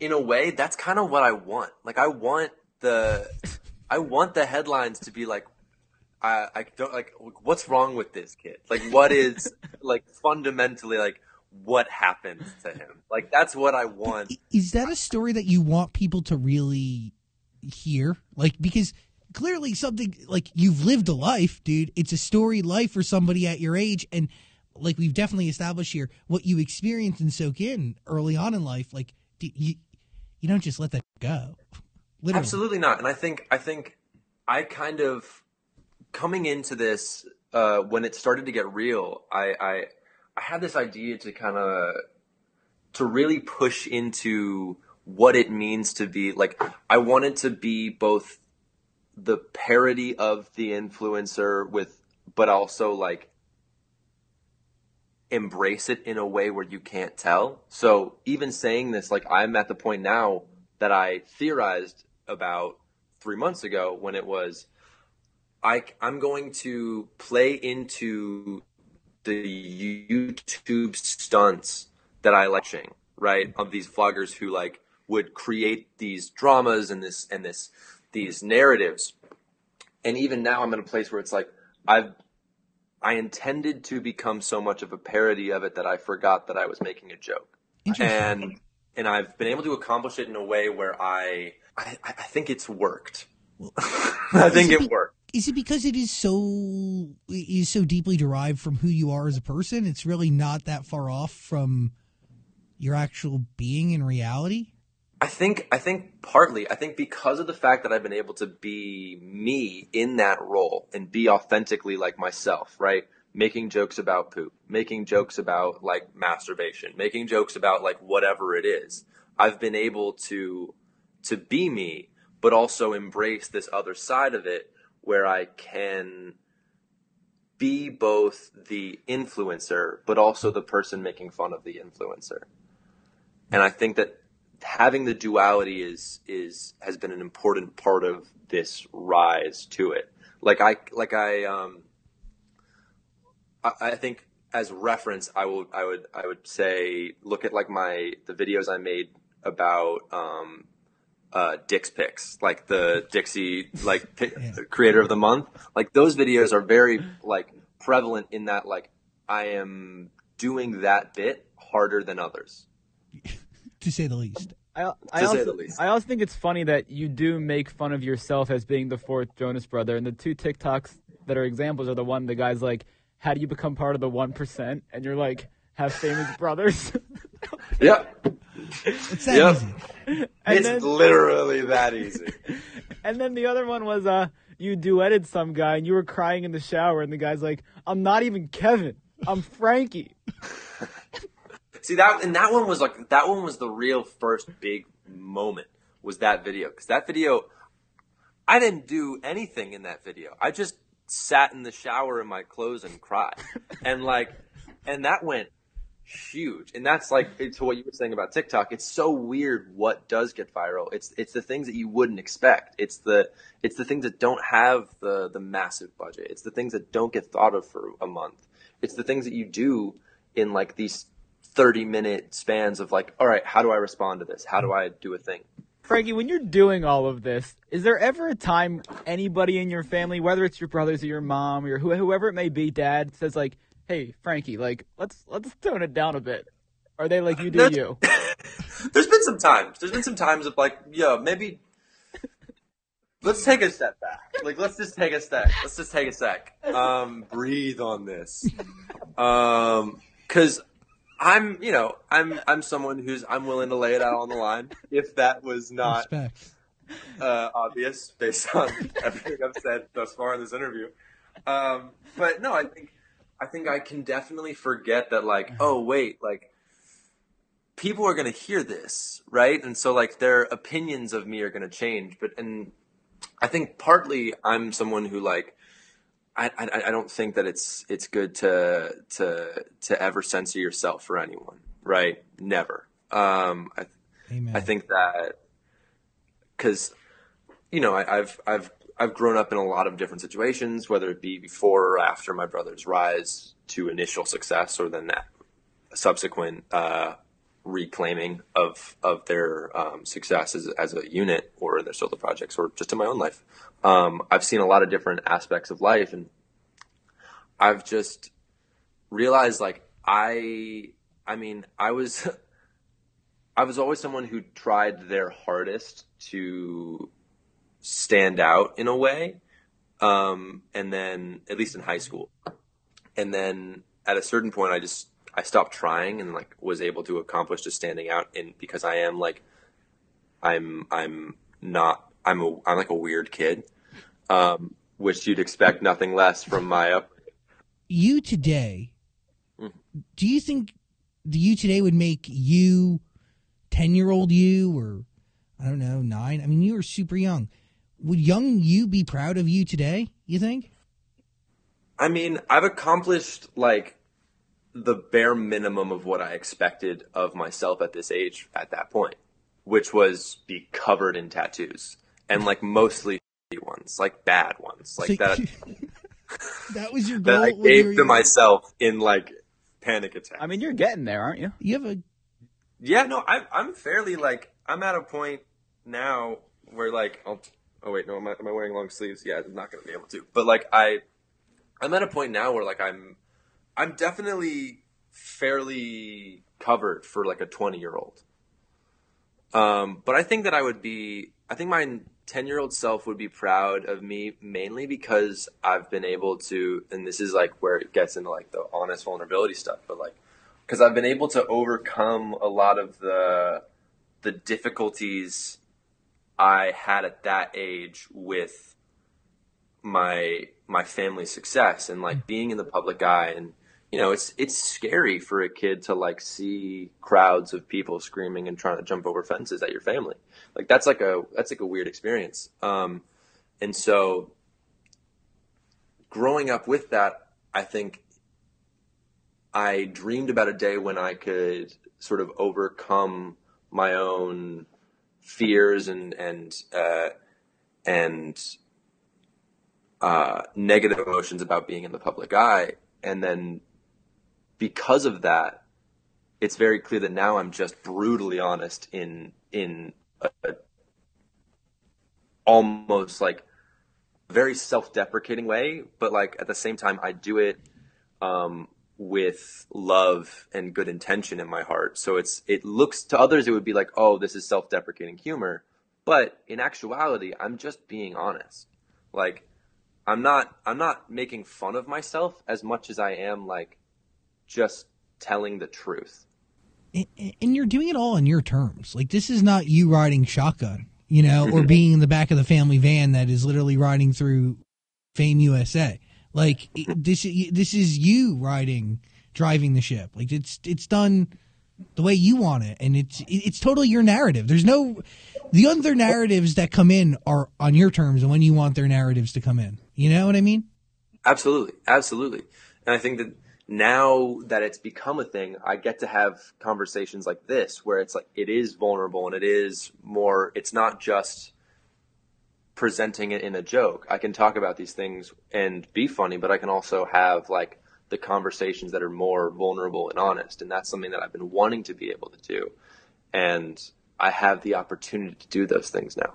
in a way, that's kind of what I want. Like, I want the, I want the headlines to be like, I, I don't like, what's wrong with this kid? Like, what is, like, fundamentally, like, what happened to him? Like, that's what I want. Is that a story that you want people to really hear? Like, because clearly something like you've lived a life, dude. It's a story life for somebody at your age. And like we've definitely established here, what you experience and soak in early on in life, like you, you don't just let that go. Literally. Absolutely not. And I think I think I kind of coming into this uh, when it started to get real. I I, I had this idea to kind of to really push into what it means to be like. I wanted to be both the parody of the influencer with, but also like embrace it in a way where you can't tell. So even saying this, like I'm at the point now that I theorized about three months ago when it was, I, I'm going to play into the YouTube stunts that I like, right? Of these vloggers who like would create these dramas and this and this these narratives. And even now I'm in a place where it's like I've I intended to become so much of a parody of it that I forgot that I was making a joke. And and I've been able to accomplish it in a way where I I, I think it's worked. I think it worked. is it because it is so it is so deeply derived from who you are as a person? It's really not that far off from your actual being in reality. I think I think partly I think because of the fact that I've been able to be me in that role and be authentically like myself, right? Making jokes about poop, making jokes about like masturbation, making jokes about like whatever it is. I've been able to to be me, but also embrace this other side of it where I can be both the influencer but also the person making fun of the influencer. And I think that having the duality is is has been an important part of this rise to it. Like I like I um I, I think as reference I would I would I would say look at like my the videos I made about um uh Dick's Picks, like the Dixie like pi- Yeah. creator of the month. Like those videos are very like prevalent in that like I am doing that bit harder than others. to say the least. I, I, To say also, the least. I also think it's funny that you do make fun of yourself as being the fourth Jonas brother, and the two TikToks that are examples are the one the guy's like, "How do you become part of the one percent?" and you're like, "Have famous brothers," Yeah. It's that Yep. easy. and it's then literally that easy. and then the other one was uh, you duetted some guy and you were crying in the shower, and the guy's like, "I'm not even Kevin, I'm Frankie." See that, and that one was like that one was the real first big moment was that video because that video, I didn't do anything in that video. I just sat in the shower in my clothes and cried, and like, and that went huge. And that's like to what you were saying about TikTok. It's so weird what does get viral. It's it's the things that you wouldn't expect. It's the it's the things that don't have the the massive budget. It's the things that don't get thought of for a month. It's the things that you do in like these 30 minute spans of like, all right, how do I respond to this? How do I do a thing? Frankie, when you're doing all of this, is there ever a time anybody in your family, whether it's your brothers or your mom or whoever it may be, dad says like, "Hey, Frankie, like let's let's tone it down a bit." Are they like you do you? There's been some times. There's been some times of like, yeah, maybe let's take a step back. Like let's just take a step. Let's just take a sec. Um, breathe on this. Um, cuz I'm, you know, I'm I'm someone who's I'm willing to lay it out on the line if that was not Respect. uh, obvious based on everything I've said thus far in this interview. Um, but no, I think I think I can definitely forget that like, oh wait, like people are going to hear this, right? And so like their opinions of me are going to change. But and I think partly I'm someone who like I, I, I don't think that it's it's good to to to ever censor yourself for anyone, right? Never. Um, I, Amen. I think that because you know I, I've I've I've grown up in a lot of different situations, whether it be before or after my brother's rise to initial success, or then that subsequent uh, reclaiming of of their um, success as, as a unit, or in their solo projects, or just in my own life. Um, I've seen a lot of different aspects of life, and I've just realized like I I mean I was I was always someone who tried their hardest to stand out in a way, um, and then at least in high school, and then at a certain point, I just I stopped trying and like was able to accomplish just standing out, and because I am like I'm I'm not I'm a I'm like a weird kid, um, which you'd expect nothing less from my up. you today, Mhm. do you think the you today would make you ten year old you or I don't know nine? I mean, you were super young. Would young you be proud of you today? You think? I mean, I've accomplished like the bare minimum of what I expected of myself at this age at that point, which was be covered in tattoos and like mostly ones, like bad ones, like So- that that was your goal. that I when you were gave to myself in like panic attacks. I mean, you're getting there, aren't you? You have a Yeah, no, I, I'm fairly like I'm at a point now where like I'll, oh wait, no, am I, am I wearing long sleeves? Yeah, I'm not gonna be able to. But like I, I'm at a point now where like I'm, I'm definitely fairly covered for like a 20 year old. Um, but I think that I would be, I think my 10 year old self would be proud of me mainly because I've been able to, and this is like where it gets into like the honest vulnerability stuff, but like, because I've been able to overcome a lot of the, the difficulties I had at that age with my, my family's success and like being in the public eye and, you know, it's it's scary for a kid to like see crowds of people screaming and trying to jump over fences at your family. Like that's like a that's like a weird experience. Um, and so, growing up with that, I think I dreamed about a day when I could sort of overcome my own fears and and uh, and uh, negative emotions about being in the public eye, and then because of that, it's very clear that now I'm just brutally honest in in a, a almost like very self-deprecating way, but like at the same time I do it um, with love and good intention in my heart. So it's it looks to others it would be like, oh, this is self-deprecating humor, but in actuality, I'm just being honest. Like I'm not I'm not making fun of myself as much as I am like just telling the truth. and and you're doing it all on your terms. Like this is not you riding shotgun, you know, or being in the back of the family van that is literally riding through Fame USA. Like this, this is you riding, driving the ship. Like it's it's done the way you want it, and it's it's totally your narrative. There's no the other narratives that come in are on your terms and when you want their narratives to come in. You know what I mean? Absolutely, absolutely. And I think that now that it's become a thing, I get to have conversations like this where it's like it is vulnerable and it is more. It's not just presenting it in a joke. I can talk about these things and be funny, but I can also have like the conversations that are more vulnerable and honest. And that's something that I've been wanting to be able to do. And I have the opportunity to do those things now.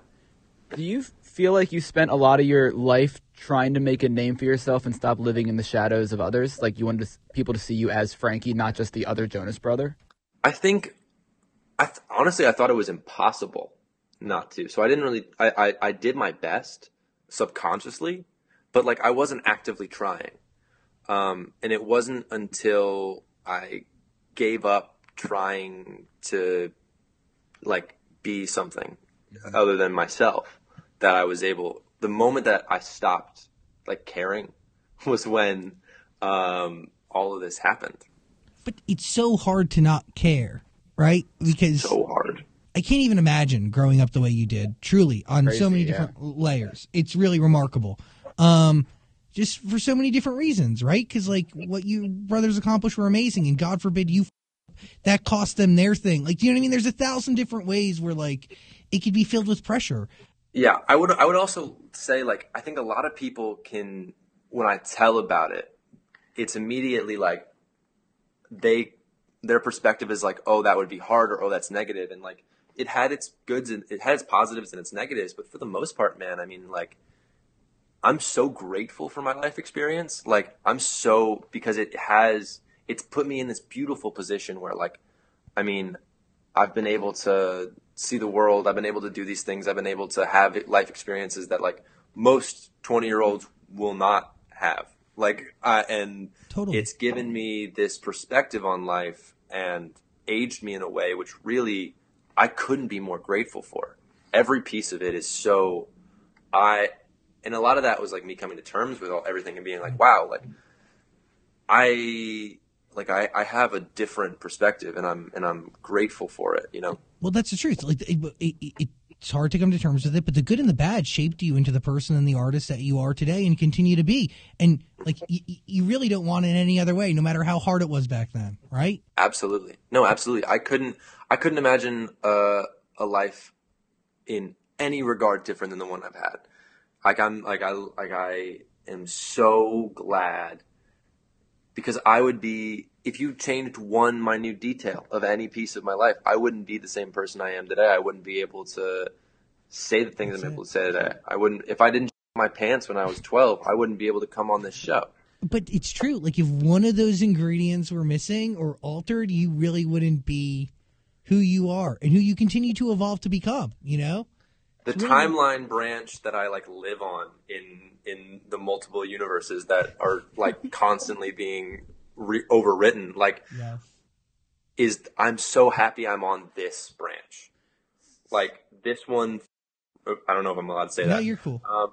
Do you feel like you spent a lot of your life trying to make a name for yourself and stop living in the shadows of others? Like you wanted people to see you as Frankie, not just the other Jonas brother? I think, I th- honestly, I thought it was impossible not to. So I didn't really, I, I, I did my best subconsciously, but like I wasn't actively trying. Um, and it wasn't until I gave up trying to like be something other than myself that I was able. The moment that I stopped like caring was when um, all of this happened. But it's so hard to not care, right? Because So hard. I can't even imagine growing up the way you did, truly, on so Crazy, many yeah. different layers. It's really remarkable. Um, just for so many different reasons, right? Because, like, what you brothers accomplished were amazing, and God forbid you f- that cost them their thing. Like, do you know what I mean? There's a thousand different ways where, like, it could be filled with pressure. Yeah, I would. I would also say like I think a lot of people can when I tell about it, it's immediately like they their perspective is like, oh, that would be hard, or oh, that's negative, and like it had its goods and it had its positives and its negatives, but for the most part, man, I mean, like I'm so grateful for my life experience. Like I'm so because it has it's put me in this beautiful position where like I mean, I've been able to see the world. I've been able to do these things. I've been able to have life experiences that like most 20 year olds will not have. Like, uh, and Totally. it's given me this perspective on life and aged me in a way which really I couldn't be more grateful for. Every piece of it is so, I, and a lot of that was like me coming to terms with all, everything and being like, wow, like I, like I, I have a different perspective and I'm, and I'm grateful for it, you know? Well, that's the truth. Like, it, it, it, it's hard to come to terms with it, but the good and the bad shaped you into the person and the artist that you are today and continue to be. And, like, y- you really don't want it any other way, no matter how hard it was back then, right? Absolutely. No, absolutely. I couldn't I couldn't imagine uh, a life in any regard different than the one I've had. Like I'm like I like I am so glad because I would be if you changed one minute detail of any piece of my life, I wouldn't be the same person I am today. I wouldn't be able to say the things That's I'm it. able to say today. I wouldn't if I didn't my pants when I was 12, I wouldn't be able to come on this show. But it's true. Like, if one of those ingredients were missing or altered, you really wouldn't be who you are and who you continue to evolve to become, you know? the really- timeline branch that I like live on in in the multiple universes that are like constantly being re- overwritten like Yeah. is I'm so happy I'm on this branch. Like this one I don't know if I'm allowed to say No, that. you're cool. Um,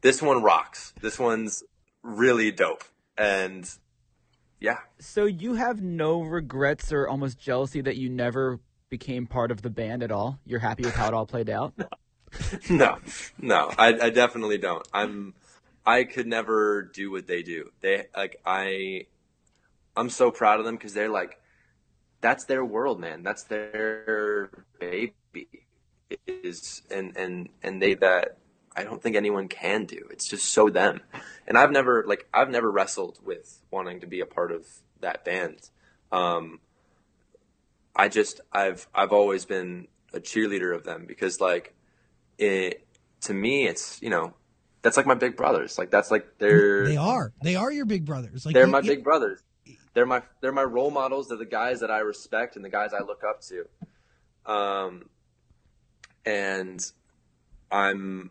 this one rocks. This one's really dope. And yeah, So you have no regrets or almost jealousy that you never became part of the band at all? You're happy with how it all played out? no, no, I, I definitely don't. I'm, I could never do what they do. They like I, I'm so proud of them because they're like, that's their world, man. That's their baby. It is and and and they that I don't think anyone can do. It's just so them. And I've never like I've never wrestled with wanting to be a part of that band. Um, I just I've I've always been a cheerleader of them because like it to me it's you know that's like my big brothers like that's like they're They are. They are your big brothers. Like they're you- my you- big brothers they're my they're my role models. They're the guys that I respect and the guys I look up to. Um and I'm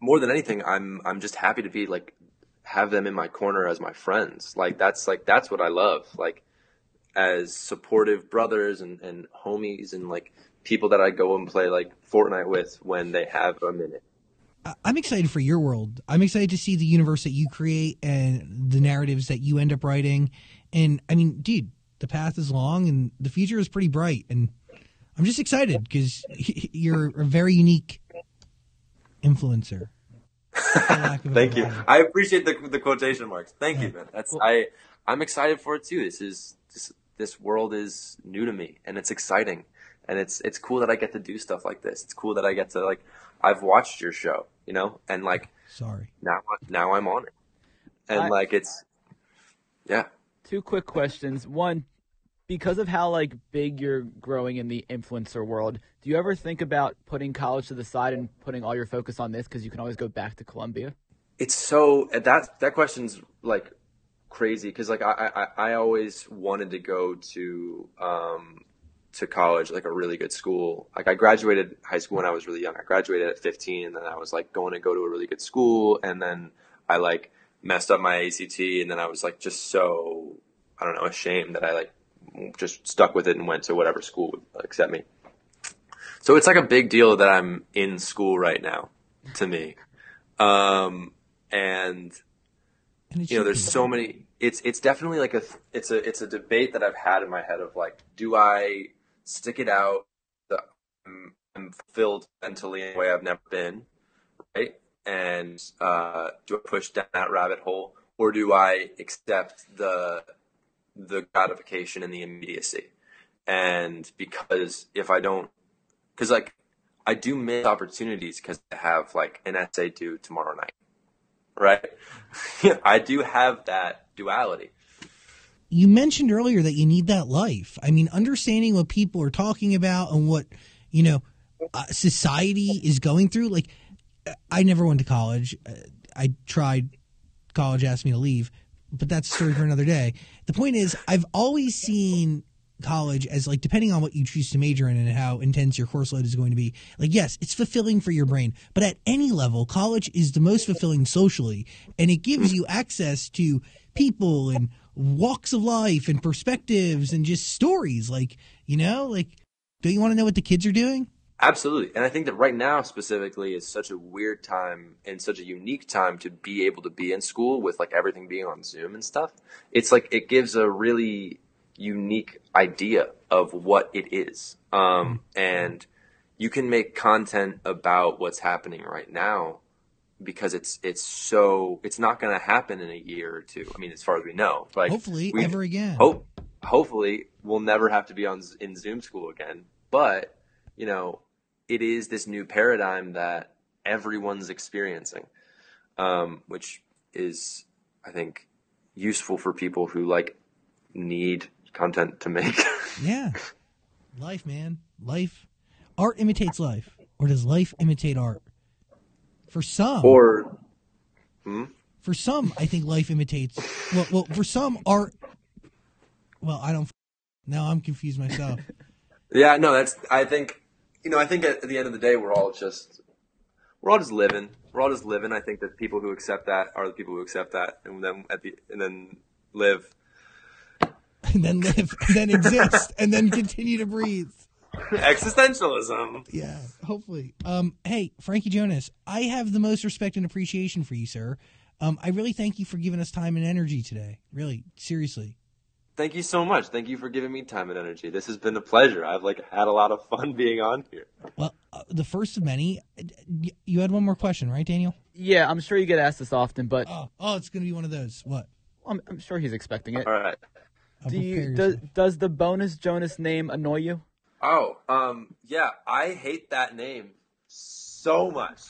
more than anything I'm I'm just happy to be like have them in my corner as my friends. Like that's like that's what I love. Like as supportive brothers and, and homies and like people that I go and play like Fortnite with when they have a minute. I'm excited for your world. I'm excited to see the universe that you create and the narratives that you end up writing. And I mean, dude, the path is long and the future is pretty bright. And I'm just excited because you're a very unique influencer. Thank you. I appreciate the the quotation marks. Thank yeah. you, man. That's I I'm excited for it too. This is this this world is new to me and it's exciting. And it's it's cool that I get to do stuff like this. It's cool that I get to like I've watched your show, you know, and like sorry. Now now I'm on it. And I, like it's yeah. Two quick questions. One, because of how like big you're growing in the influencer world, do you ever think about putting college to the side and putting all your focus on this because you can always go back to Columbia? It's so that that question's like crazy because like I, I I always wanted to go to um to college like a really good school. Like I graduated high school when I was really young. I graduated at 15 and then I was like going to go to a really good school and then I like messed up my ACT and then I was like just so I don't know ashamed that I like just stuck with it and went to whatever school would accept me. So it's like a big deal that I'm in school right now to me. Um, and, and you know, there's so many, it's, it's definitely like a, it's a, it's a debate that I've had in my head of like, do I stick it out? I'm, I'm fulfilled mentally in a way I've never been, right? And, uh, do I push down that rabbit hole or do I accept the, the gratification and the immediacy. And because if I don't, because like I do miss opportunities because I have like an essay due tomorrow night, right? I do have that duality. You mentioned earlier that you need that life. I mean, understanding what people are talking about and what, you know, uh, society is going through. Like, I never went to college. Uh, I tried. College asked me to leave but that's a story for another day. The point is, I've always seen college as like depending on what you choose to major in and how intense your course load is going to be like yes it's fulfilling for your brain but at any level college is the most fulfilling socially and it gives you access to people and walks of life and perspectives and just stories like you know like don't you want to know what the kids are doing Absolutely. And I think that right now specifically is such a weird time and such a unique time to be able to be in school with like everything being on Zoom and stuff. It's like it gives a really unique idea of what it is. Um, and you can make content about what's happening right now because it's it's so it's not going to happen in a year or two. I mean, as far as we know, like hopefully ever again. Hope hopefully we'll never have to be on in Zoom school again. But you know, it is this new paradigm that everyone's experiencing, um, which is, I think, useful for people who like need content to make. yeah, life, man, life. Art imitates life, or does life imitate art? For some, or hmm? for some, I think life imitates. Well, well, for some, art. Well, I don't. Now I'm confused myself. yeah, no, that's. I think you know, I think at, the end of the day, we're all just we're all just living. We're all just living. I think that people who accept that are the people who accept that, and then at the and then live, and then live, and then exist, and then continue to breathe. Existentialism. Yeah, hopefully. Um, hey, Frankie Jonas, I have the most respect and appreciation for you, sir. Um, I really thank you for giving us time and energy today. Really, seriously. Thank you so much. Thank you for giving me time and energy. This has been a pleasure. I've like had a lot of fun being on here. Well, uh, the first of many. You had one more question, right, Daniel? Yeah, I'm sure you get asked this often, but oh, oh it's going to be one of those. What? I'm, I'm sure he's expecting it. All right. Do you does, does the bonus Jonas name annoy you? Oh, um, yeah, I hate that name so much.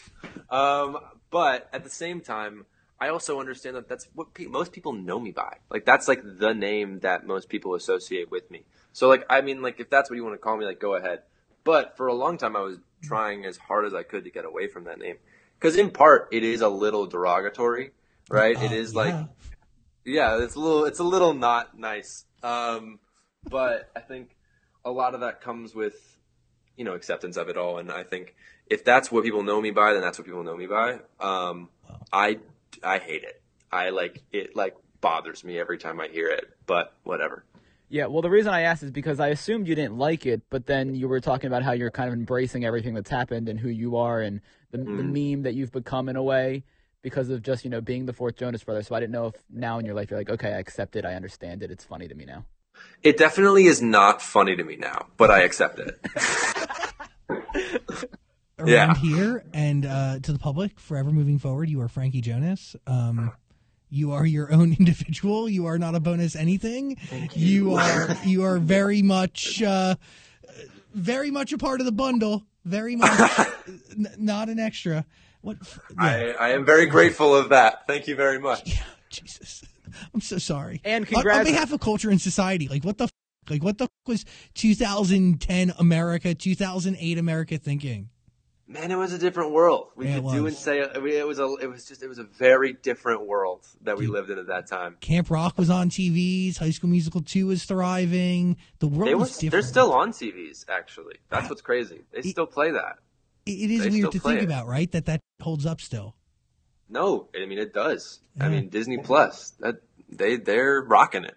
um, but at the same time, I also understand that that's what pe- most people know me by. Like that's like the name that most people associate with me. So like I mean like if that's what you want to call me, like go ahead. But for a long time, I was trying as hard as I could to get away from that name because in part it is a little derogatory, right? Uh, it is like yeah. yeah, it's a little it's a little not nice. Um, but I think a lot of that comes with you know acceptance of it all, and I think if that's what people know me by, then that's what people know me by. Um, I I hate it. I like it like bothers me every time I hear it, but whatever. Yeah, well, the reason I asked is because I assumed you didn't like it, but then you were talking about how you're kind of embracing everything that's happened and who you are and the, mm. the meme that you've become in a way because of just, you know, being the fourth Jonas brother. So I didn't know if now in your life you're like, okay, I accept it, I understand it, it's funny to me now. It definitely is not funny to me now, but I accept it. around Yeah. here and uh, to the public forever moving forward. You are Frankie Jonas. Um, you are your own individual. You are not a bonus anything. You are you are very much uh, very much a part of the bundle. Very much n- not an extra. What? Yeah, I, I am very grateful of that. Thank you very much. Yeah, Jesus, I'm so sorry. And On- congrats- on, behalf of culture and society. Like what the. F- like what the f- was 2010 America, 2008 America thinking? Man, it was a different world. We Yeah, could do and say I mean, it was a it was just it was a very different world that we lived in at that time. Camp Rock was on TVs. High School Musical 2 was thriving. The world They were was different. they're still on TVs actually. That's what's crazy. They still play that. It- it is they weird to think it. about, right? That that holds up still. No, I mean it does. I mean Disney Plus that they they're rocking it.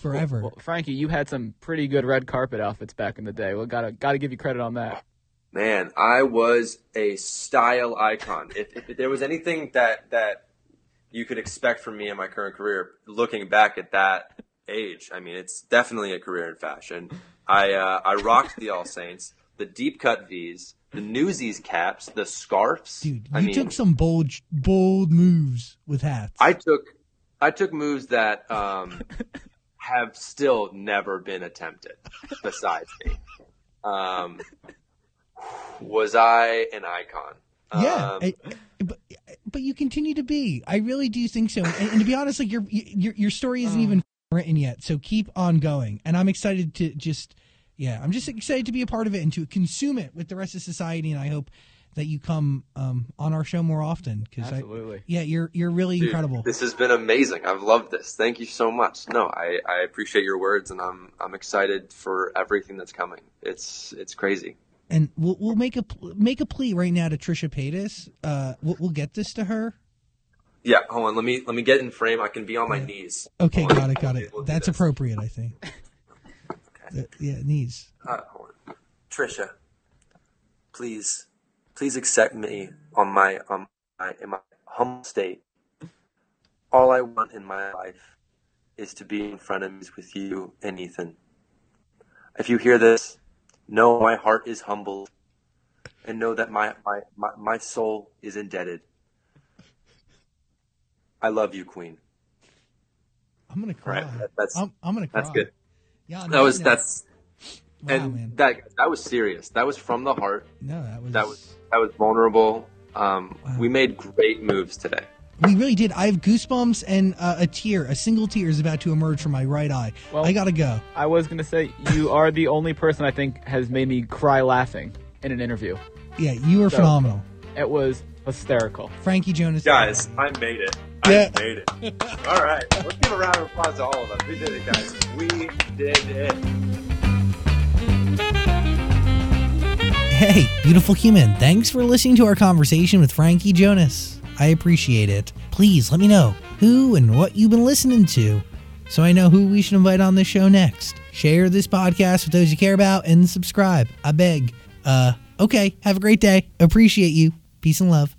Forever. Well, Frankie, you had some pretty good red carpet outfits back in the day. Well, gotta gotta give you credit on that. Man, I was a style icon. If, if there was anything that that you could expect from me in my current career, looking back at that age, I mean, it's definitely a career in fashion. I uh, I rocked the All Saints, the deep cut V's, the Newsies caps, the scarves. Dude, you I mean, took some bold bold moves with hats. I took I took moves that um, have still never been attempted besides me. Um, was I an icon? yeah, Um, I- but but you continue to be. I really do think so. And, and to be honest, like your your your story isn't even written yet, so keep on going. And I'm excited to just yeah, I'm just excited to be a part of it and to consume it with the rest of society. And I hope that you come um, on our show more often because I Absolutely. yeah, you're you're really Dude, incredible. This has been amazing. I've loved this. Thank you so much. No, I, I appreciate your words, and I'm I'm excited for everything that's coming. It's it's crazy. and we'll we'll make a make a plea right now to Trisha Paytas. Uh, we'll, we'll get this to her. Yeah, hold on. Let me let me get in frame. I can be on my knees. Okay, got it, got it. We'll That's appropriate, I think. Uh, yeah, knees. Uh. Trisha, please, please accept me on my on my in my humble state. All I want in my life is to be in front of me with you and Ethan. If you hear this, know my heart is humbled, and know that my my my, my soul is indebted. I love you, Queen. I'm gonna cry. Right, that- that's- I'm, I'm gonna cry. That's good. Yeah, That was that's wow, and man. that that was serious. That was from the heart. No, that was That was that was vulnerable. Um, Wow. We made great moves today. We really did. I have goosebumps and uh, a tear, a single tear is about to emerge from my right eye. Well- I gotta go. I was gonna say you are the only person I think has made me cry laughing in an interview. Yeah, you were So- phenomenal, It was hysterical. Frankie Jonas. Guys, I made it. Yeah. I made it. all right. Let's give a round of applause to all of us. We did it, guys. We did it. Hey, beautiful human. Thanks for listening to our conversation with Frankie Jonas. I appreciate it. Please let me know who and what you've been listening to so I know who we should invite on this show next. Share this podcast with those you care about and subscribe. I beg. Uh, okay. Have a great day. Appreciate you. Peace and love.